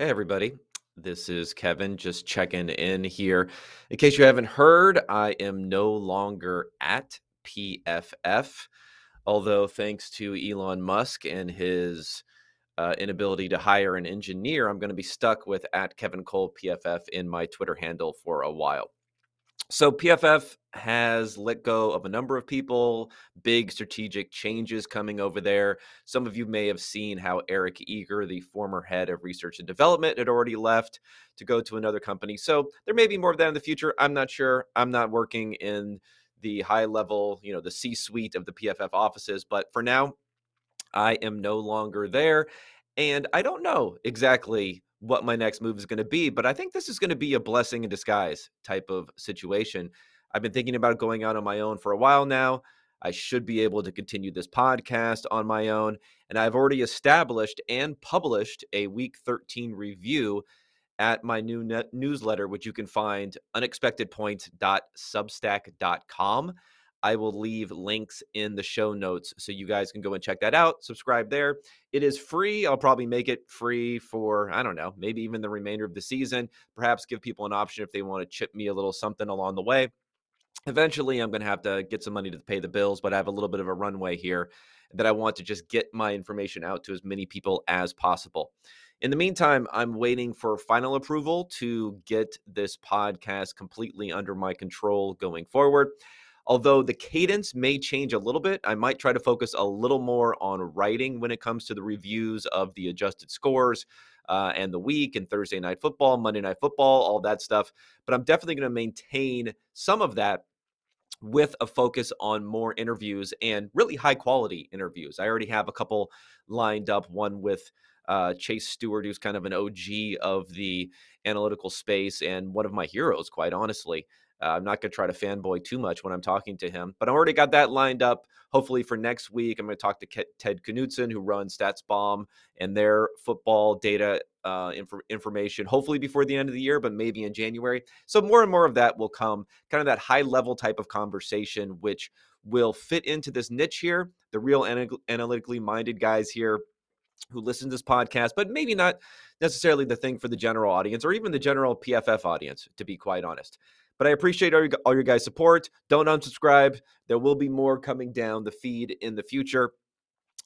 Hey, everybody. This is Kevin just checking in here. In case you haven't heard, I am no longer at PFF. Although, thanks to Elon Musk and his uh, inability to hire an engineer, I'm going to be stuck with at Kevin Cole PFF in my Twitter handle for a while. So PFF has let go of a number of people, big strategic changes coming over there. Some of you may have seen how Eric Eager, the former head of research and development, had already left to go to another company. So there may be more of that in the future. I'm not sure. I'm not working in the high level, you know, the C suite of the PFF offices, but for now, I am no longer there. And I don't know exactly what my next move is going to be. But I think this is going to be a blessing in disguise type of situation. I've been thinking about going out on my own for a while now. I should be able to continue this podcast on my own. And I've already established and published a week 13 review at my new newsletter, which you can find unexpectedpoints.substack.com. I will leave links in the show notes so you guys can go and check that out. Subscribe there. It is free. I'll probably make it free for, I don't know, maybe even the remainder of the season. Perhaps give people an option if they want to chip me a little something along the way. Eventually, I'm going to have to get some money to pay the bills, but I have a little bit of a runway here that I want to just get my information out to as many people as possible. In the meantime, I'm waiting for final approval to get this podcast completely under my control going forward. Although the cadence may change a little bit, I might try to focus a little more on writing when it comes to the reviews of the adjusted scores. Uh, and the week and Thursday night football, Monday night football, all that stuff. But I'm definitely going to maintain some of that with a focus on more interviews and really high quality interviews. I already have a couple lined up, one with uh, Chase Stuart, who's kind of an OG of the analytical space and one of my heroes, quite honestly. Uh, I'm not going to try to fanboy too much when I'm talking to him, but I already got that lined up. Hopefully for next week, I'm going to talk to Ted Knutson, who runs StatsBomb and their football data uh, inf- information. Hopefully before the end of the year, but maybe in January. So more and more of that will come. Kind of that high level type of conversation, which will fit into this niche here. The real analytically minded guys here who listen to this podcast, but maybe not necessarily the thing for the general audience or even the general PFF audience, to be quite honest. But I appreciate all your, all your guys' support. Don't unsubscribe. There will be more coming down the feed in the future.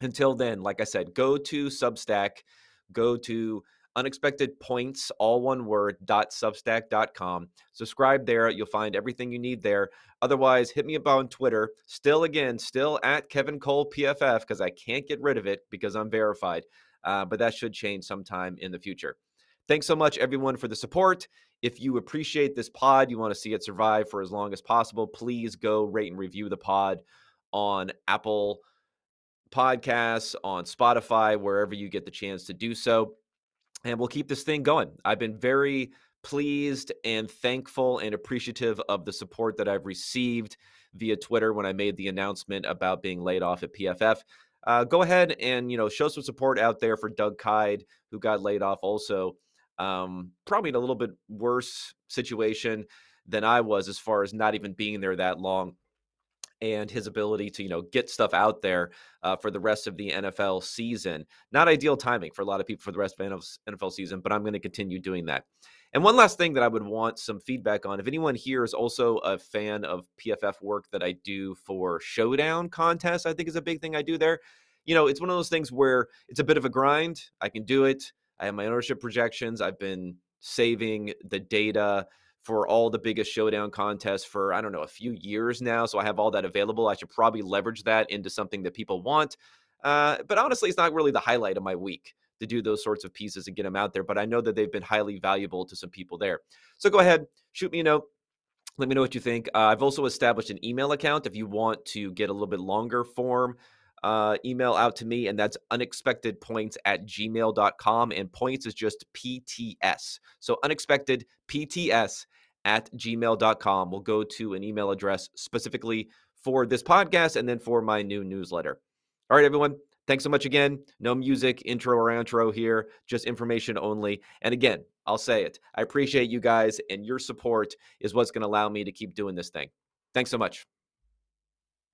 Until then, like I said, go to Substack, go to unexpected points, all one word, dot substack.com. Subscribe there. You'll find everything you need there. Otherwise, hit me up on Twitter. Still, again, still at Kevin Cole PFF because I can't get rid of it because I'm verified. Uh, but that should change sometime in the future. Thanks so much, everyone, for the support. If you appreciate this pod, you want to see it survive for as long as possible, please go rate and review the pod on Apple Podcasts, on Spotify, wherever you get the chance to do so. And we'll keep this thing going. I've been very pleased and thankful and appreciative of the support that I've received via Twitter when I made the announcement about being laid off at PFF. Uh, go ahead and you know show some support out there for Doug Kyed, who got laid off also um, probably in a little bit worse situation than I was as far as not even being there that long and his ability to you know get stuff out there uh, for the rest of the NFL season. Not ideal timing for a lot of people for the rest of NFL season, but I'm going to continue doing that. And one last thing that I would want some feedback on if anyone here is also a fan of PFF work that I do for Showdown contests, I think is a big thing I do there. You know, it's one of those things where it's a bit of a grind. I can do it. I have my ownership projections. I've been saving the data for all the biggest showdown contests for I don't know a few years now. So I have all that available. I should probably leverage that into something that people want. Uh, but honestly, it's not really the highlight of my week to do those sorts of pieces and get them out there. But I know that they've been highly valuable to some people there. So go ahead, shoot me a note. Let me know what you think. Uh, I've also established an email account if you want to get a little bit longer form uh, email out to me, and that's unexpectedpoints at gmail.com. And points is just PTS. So unexpected PTS at gmail.com will go to an email address specifically for this podcast and then for my new newsletter. All right, everyone. Thanks so much again. No music, intro or outro here, just information only. And again, I'll say it. I appreciate you guys, and your support is what's going to allow me to keep doing this thing. Thanks so much.